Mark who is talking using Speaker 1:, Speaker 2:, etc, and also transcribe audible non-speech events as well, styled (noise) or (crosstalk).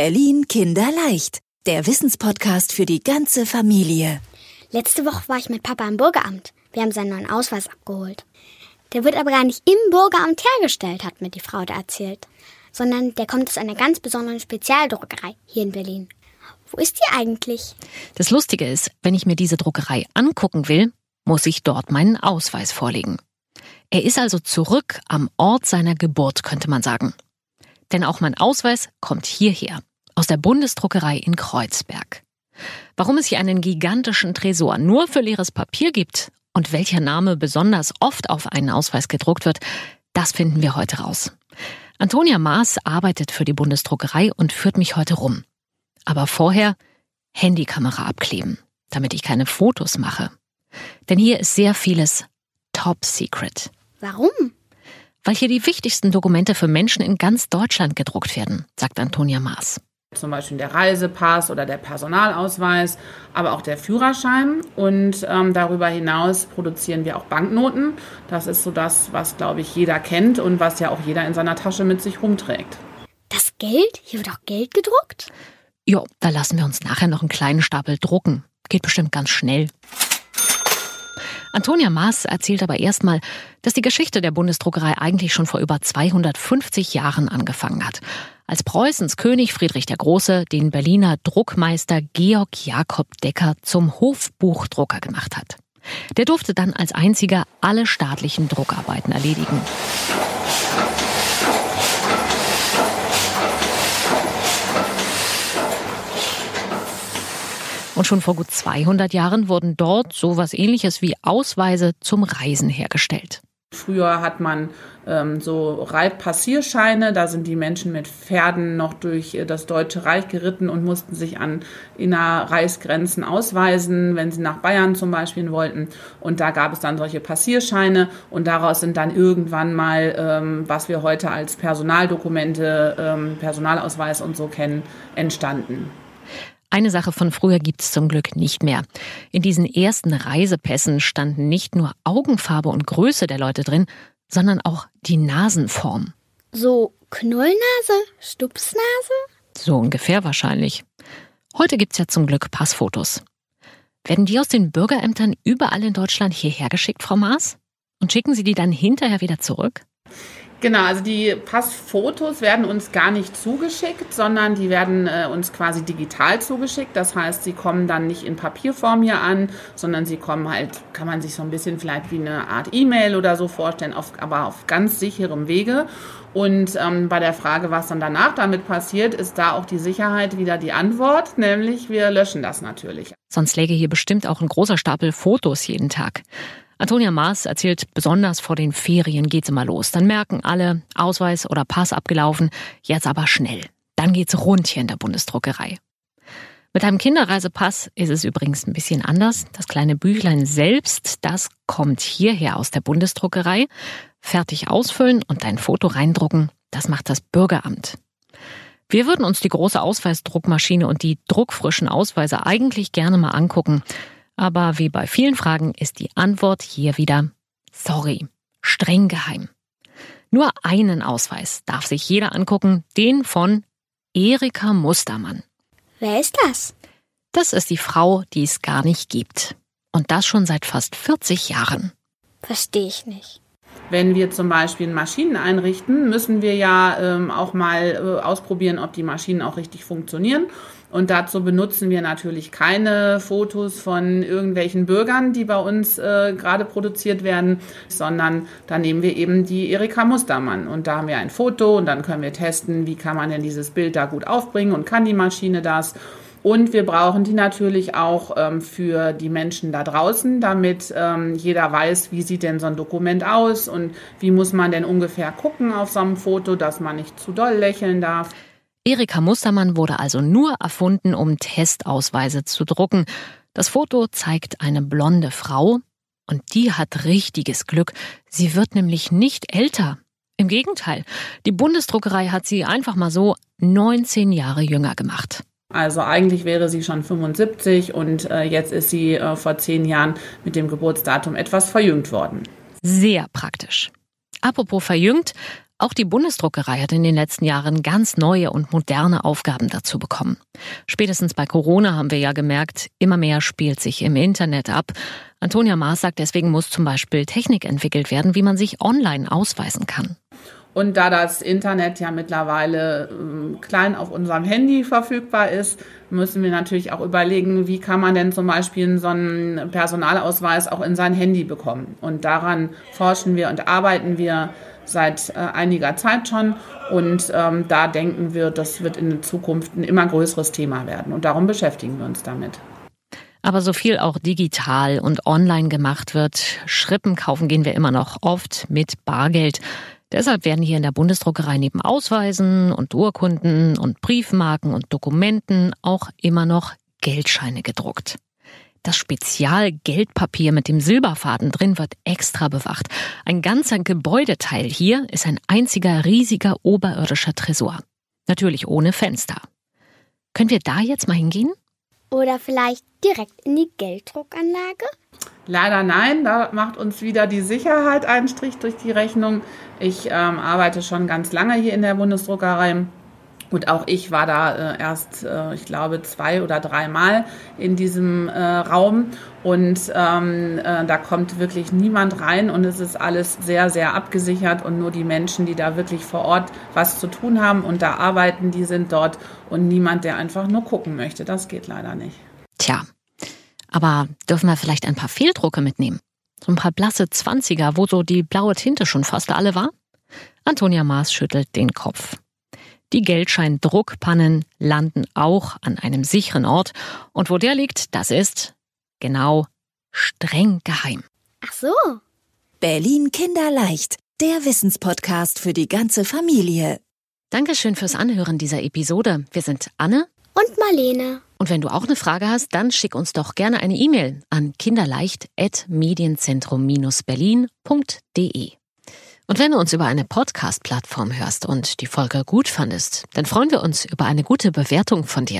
Speaker 1: Berlin Kinderleicht, der Wissenspodcast für die ganze Familie.
Speaker 2: Letzte Woche war ich mit Papa im Bürgeramt. Wir haben seinen neuen Ausweis abgeholt. Der wird aber gar nicht im Bürgeramt hergestellt, hat mir die Frau da erzählt, sondern der kommt aus einer ganz besonderen Spezialdruckerei hier in Berlin. Wo ist die eigentlich?
Speaker 3: Das Lustige ist, wenn ich mir diese Druckerei angucken will, muss ich dort meinen Ausweis vorlegen. Er ist also zurück am Ort seiner Geburt, könnte man sagen. Denn auch mein Ausweis kommt hierher, aus der Bundesdruckerei in Kreuzberg. Warum es hier einen gigantischen Tresor nur für leeres Papier gibt und welcher Name besonders oft auf einen Ausweis gedruckt wird, das finden wir heute raus. Antonia Maas arbeitet für die Bundesdruckerei und führt mich heute rum. Aber vorher Handykamera abkleben, damit ich keine Fotos mache. Denn hier ist sehr vieles top secret.
Speaker 2: Warum?
Speaker 3: Weil hier die wichtigsten Dokumente für Menschen in ganz Deutschland gedruckt werden, sagt Antonia Maas.
Speaker 4: Zum Beispiel der Reisepass oder der Personalausweis, aber auch der Führerschein. Und ähm, darüber hinaus produzieren wir auch Banknoten. Das ist so das, was, glaube ich, jeder kennt und was ja auch jeder in seiner Tasche mit sich rumträgt.
Speaker 2: Das Geld? Hier wird auch Geld gedruckt?
Speaker 3: Jo, da lassen wir uns nachher noch einen kleinen Stapel drucken. Geht bestimmt ganz schnell. Antonia Maas erzählt aber erstmal, dass die Geschichte der Bundesdruckerei eigentlich schon vor über 250 Jahren angefangen hat. Als Preußens König Friedrich der Große den Berliner Druckmeister Georg Jakob Decker zum Hofbuchdrucker gemacht hat. Der durfte dann als einziger alle staatlichen Druckarbeiten erledigen. Und schon vor gut 200 Jahren wurden dort sowas ähnliches wie Ausweise zum Reisen hergestellt.
Speaker 4: Früher hat man ähm, so Reitpassierscheine, da sind die Menschen mit Pferden noch durch das Deutsche Reich geritten und mussten sich an Innerreichsgrenzen ausweisen, wenn sie nach Bayern zum Beispiel wollten. Und da gab es dann solche Passierscheine und daraus sind dann irgendwann mal, ähm, was wir heute als Personaldokumente, ähm, Personalausweis und so kennen, entstanden.
Speaker 3: Eine Sache von früher gibt's zum Glück nicht mehr. In diesen ersten Reisepässen standen nicht nur Augenfarbe und Größe der Leute drin, sondern auch die Nasenform.
Speaker 2: So Knollnase? Stupsnase?
Speaker 3: So ungefähr wahrscheinlich. Heute gibt's ja zum Glück Passfotos. Werden die aus den Bürgerämtern überall in Deutschland hierher geschickt, Frau Maas? Und schicken Sie die dann hinterher wieder zurück?
Speaker 4: Genau, also die Passfotos werden uns gar nicht zugeschickt, sondern die werden äh, uns quasi digital zugeschickt. Das heißt, sie kommen dann nicht in Papierform hier an, sondern sie kommen halt, kann man sich so ein bisschen vielleicht wie eine Art E-Mail oder so vorstellen, auf, aber auf ganz sicherem Wege. Und ähm, bei der Frage, was dann danach damit passiert, ist da auch die Sicherheit wieder die Antwort, (laughs) nämlich wir löschen das natürlich.
Speaker 3: Sonst läge hier bestimmt auch ein großer Stapel Fotos jeden Tag. Antonia Maas erzählt, besonders vor den Ferien geht's immer los. Dann merken alle, Ausweis oder Pass abgelaufen, jetzt aber schnell. Dann geht's rund hier in der Bundesdruckerei. Mit einem Kinderreisepass ist es übrigens ein bisschen anders. Das kleine Büchlein selbst, das kommt hierher aus der Bundesdruckerei. Fertig ausfüllen und dein Foto reindrucken, das macht das Bürgeramt. Wir würden uns die große Ausweisdruckmaschine und die druckfrischen Ausweise eigentlich gerne mal angucken. Aber wie bei vielen Fragen ist die Antwort hier wieder sorry, streng geheim. Nur einen Ausweis darf sich jeder angucken, den von Erika Mustermann.
Speaker 2: Wer ist das?
Speaker 3: Das ist die Frau, die es gar nicht gibt. Und das schon seit fast 40 Jahren.
Speaker 2: Verstehe ich nicht.
Speaker 4: Wenn wir zum Beispiel Maschinen einrichten, müssen wir ja ähm, auch mal äh, ausprobieren, ob die Maschinen auch richtig funktionieren. Und dazu benutzen wir natürlich keine Fotos von irgendwelchen Bürgern, die bei uns äh, gerade produziert werden, sondern da nehmen wir eben die Erika Mustermann. Und da haben wir ein Foto und dann können wir testen, wie kann man denn dieses Bild da gut aufbringen und kann die Maschine das. Und wir brauchen die natürlich auch ähm, für die Menschen da draußen, damit ähm, jeder weiß, wie sieht denn so ein Dokument aus und wie muss man denn ungefähr gucken auf so einem Foto, dass man nicht zu doll lächeln darf.
Speaker 3: Erika Mustermann wurde also nur erfunden, um Testausweise zu drucken. Das Foto zeigt eine blonde Frau und die hat richtiges Glück. Sie wird nämlich nicht älter. Im Gegenteil, die Bundesdruckerei hat sie einfach mal so 19 Jahre jünger gemacht.
Speaker 4: Also eigentlich wäre sie schon 75 und äh, jetzt ist sie äh, vor zehn Jahren mit dem Geburtsdatum etwas verjüngt worden.
Speaker 3: Sehr praktisch. Apropos verjüngt, Auch die Bundesdruckerei hat in den letzten Jahren ganz neue und moderne Aufgaben dazu bekommen. Spätestens bei Corona haben wir ja gemerkt, immer mehr spielt sich im Internet ab. Antonia Maas sagt, deswegen muss zum Beispiel Technik entwickelt werden, wie man sich online ausweisen kann.
Speaker 4: Und da das Internet ja mittlerweile äh, klein auf unserem Handy verfügbar ist, müssen wir natürlich auch überlegen, wie kann man denn zum Beispiel so einen Personalausweis auch in sein Handy bekommen. Und daran forschen wir und arbeiten wir seit äh, einiger Zeit schon. Und ähm, da denken wir, das wird in der Zukunft ein immer größeres Thema werden. Und darum beschäftigen wir uns damit.
Speaker 3: Aber so viel auch digital und online gemacht wird, Schrippen kaufen gehen wir immer noch oft mit Bargeld. Deshalb werden hier in der Bundesdruckerei neben Ausweisen und Urkunden und Briefmarken und Dokumenten auch immer noch Geldscheine gedruckt. Das Spezialgeldpapier mit dem Silberfaden drin wird extra bewacht. Ein ganzer Gebäudeteil hier ist ein einziger riesiger oberirdischer Tresor. Natürlich ohne Fenster. Können wir da jetzt mal hingehen?
Speaker 2: Oder vielleicht direkt in die Gelddruckanlage?
Speaker 4: Leider nein, da macht uns wieder die Sicherheit einen Strich durch die Rechnung. Ich ähm, arbeite schon ganz lange hier in der Bundesdruckerei. Und auch ich war da äh, erst, äh, ich glaube, zwei oder dreimal in diesem äh, Raum. Und ähm, äh, da kommt wirklich niemand rein und es ist alles sehr, sehr abgesichert. Und nur die Menschen, die da wirklich vor Ort was zu tun haben und da arbeiten, die sind dort. Und niemand, der einfach nur gucken möchte. Das geht leider nicht.
Speaker 3: Tja, aber dürfen wir vielleicht ein paar Fehldrucke mitnehmen? So ein paar blasse Zwanziger, wo so die blaue Tinte schon fast alle war? Antonia Maas schüttelt den Kopf. Die Geldscheindruckpannen landen auch an einem sicheren Ort. Und wo der liegt, das ist genau streng geheim.
Speaker 2: Ach so.
Speaker 1: Berlin Kinderleicht, der Wissenspodcast für die ganze Familie.
Speaker 3: Dankeschön fürs Anhören dieser Episode. Wir sind Anne
Speaker 2: und Marlene.
Speaker 3: Und wenn du auch eine Frage hast, dann schick uns doch gerne eine E-Mail an kinderleicht.medienzentrum-berlin.de. Und wenn du uns über eine Podcast-Plattform hörst und die Folge gut fandest, dann freuen wir uns über eine gute Bewertung von dir.